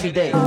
every day.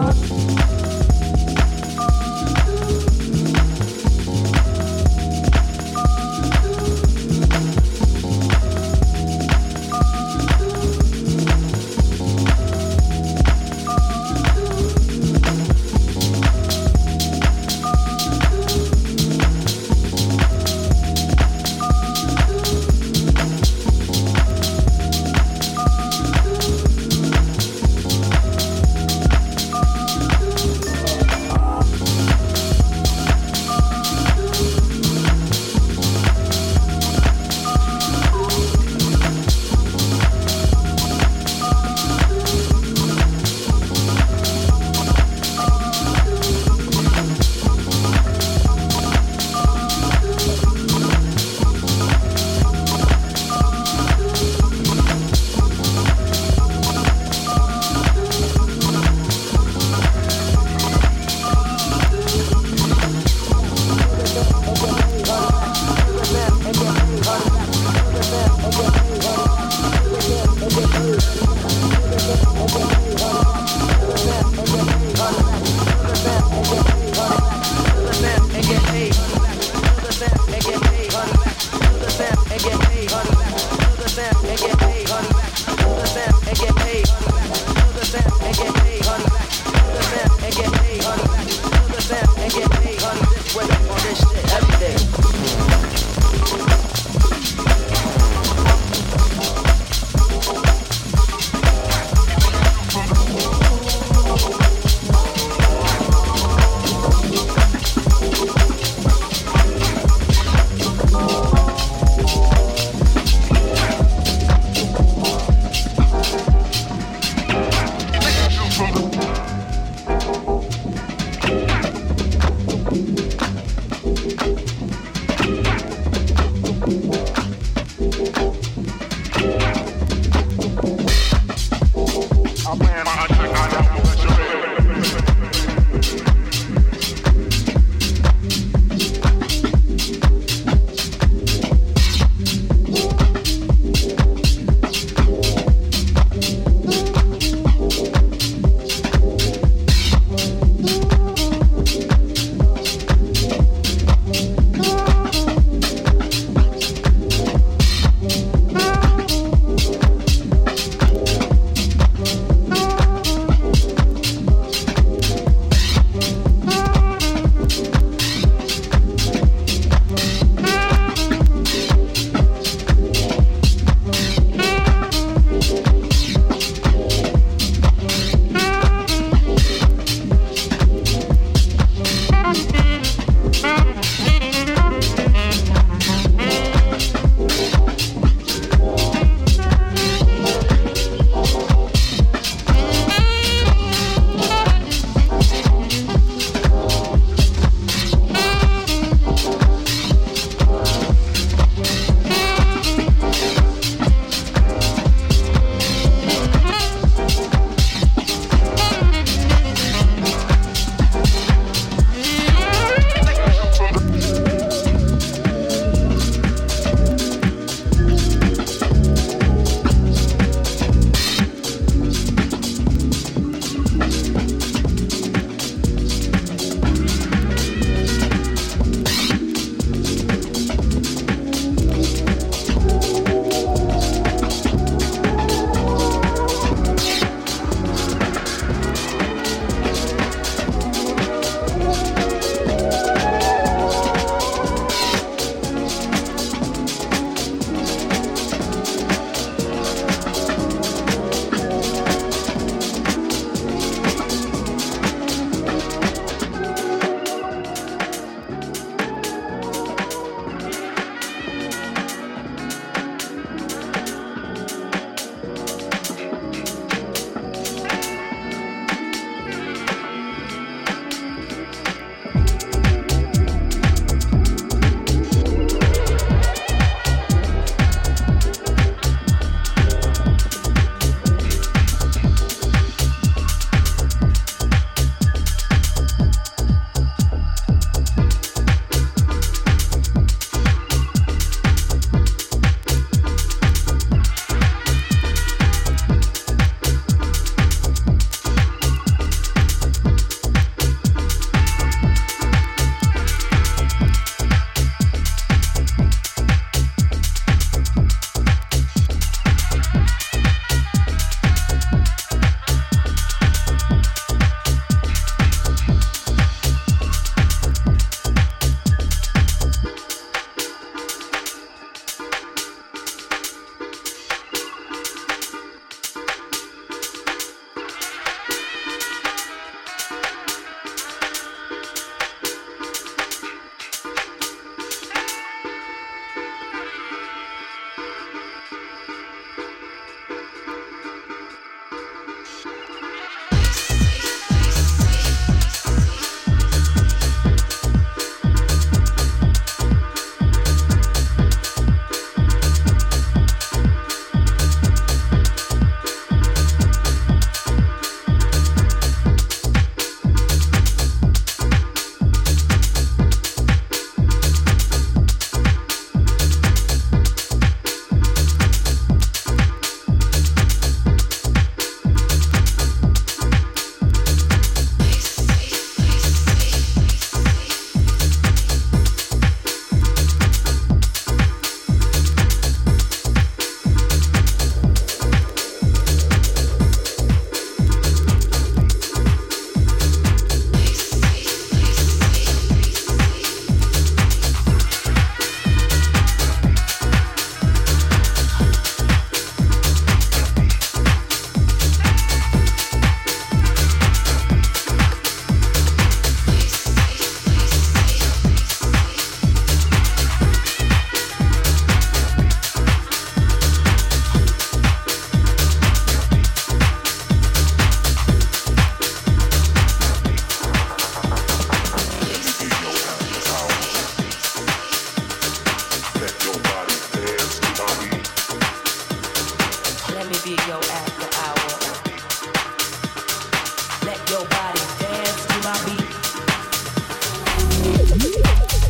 Woo!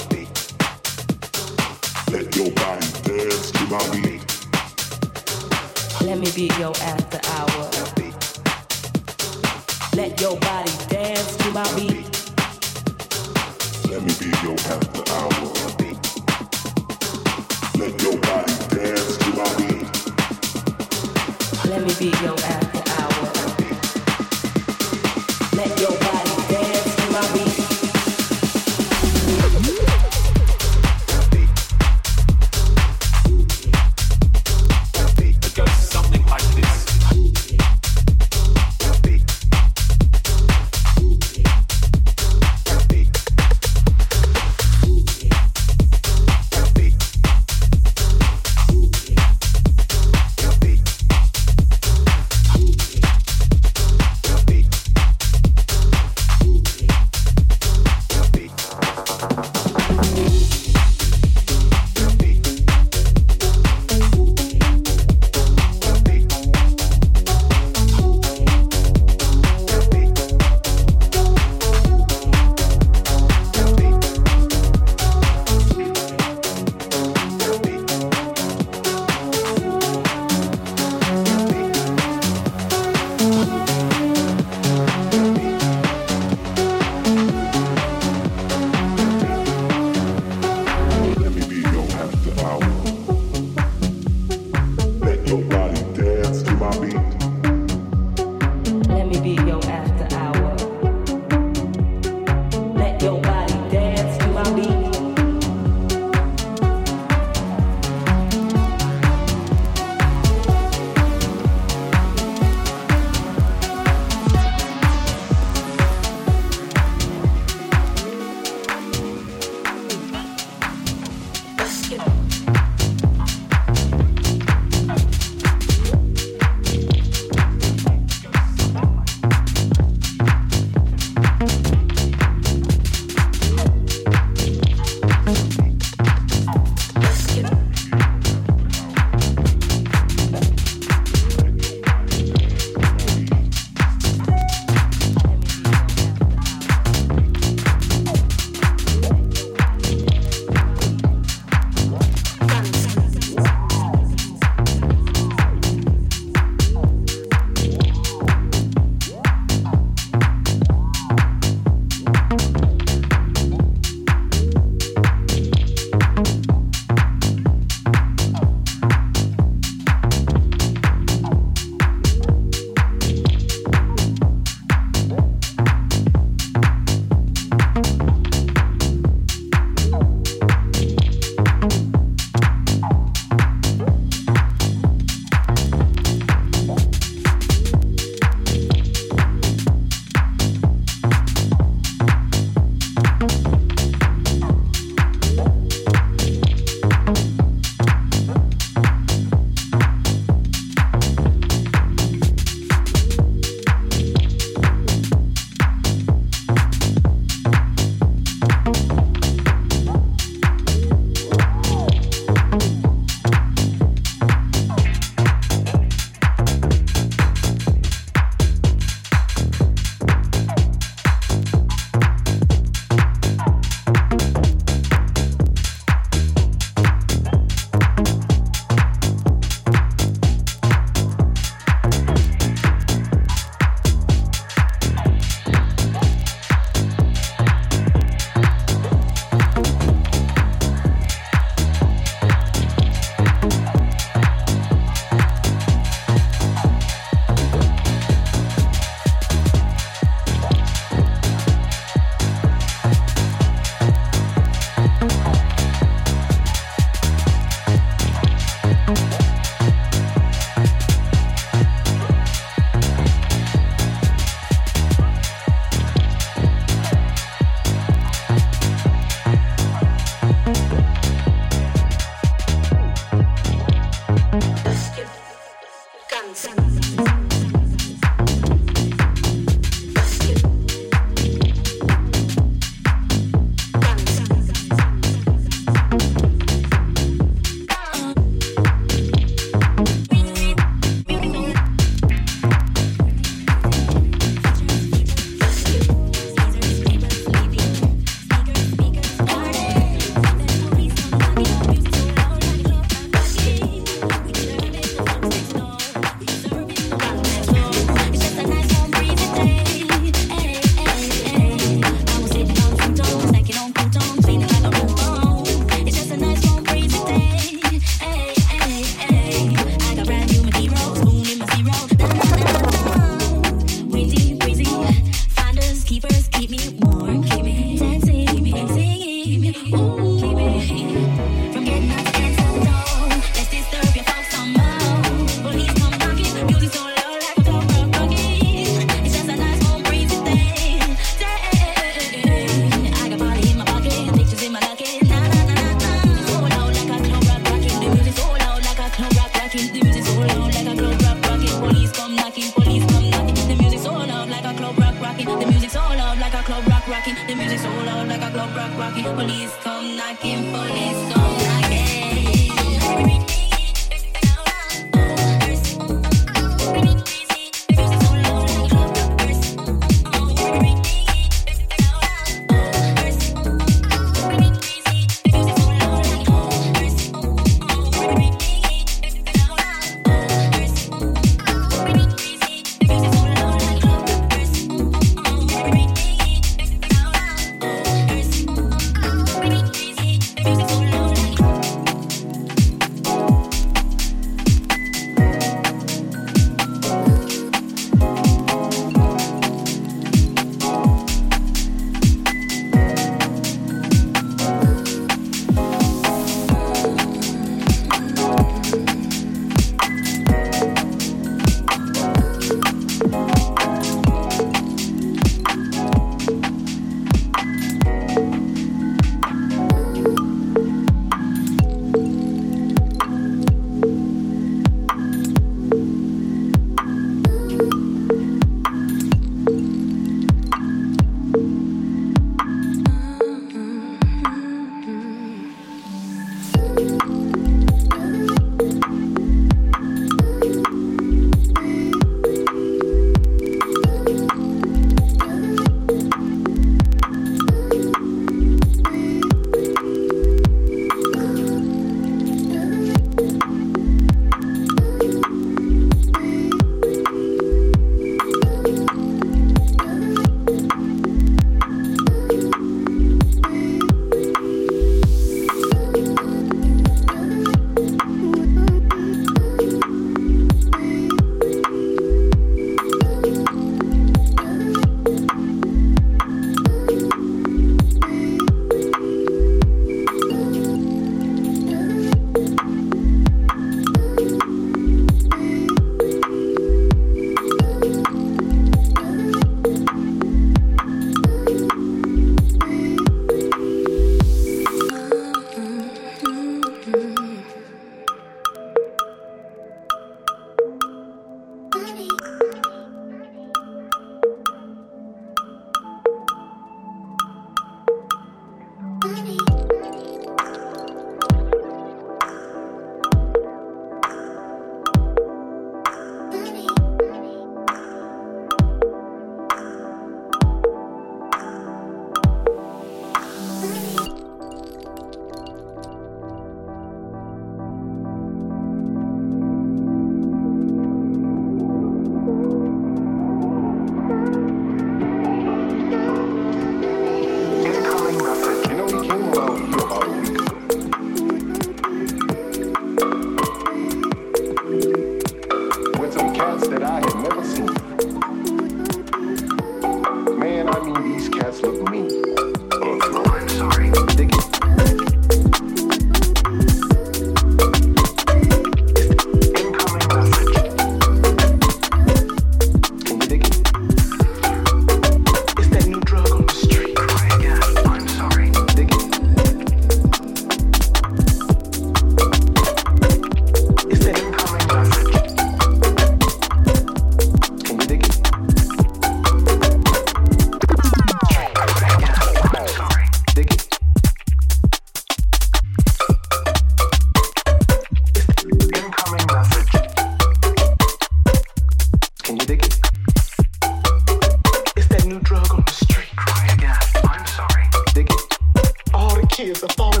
tears are falling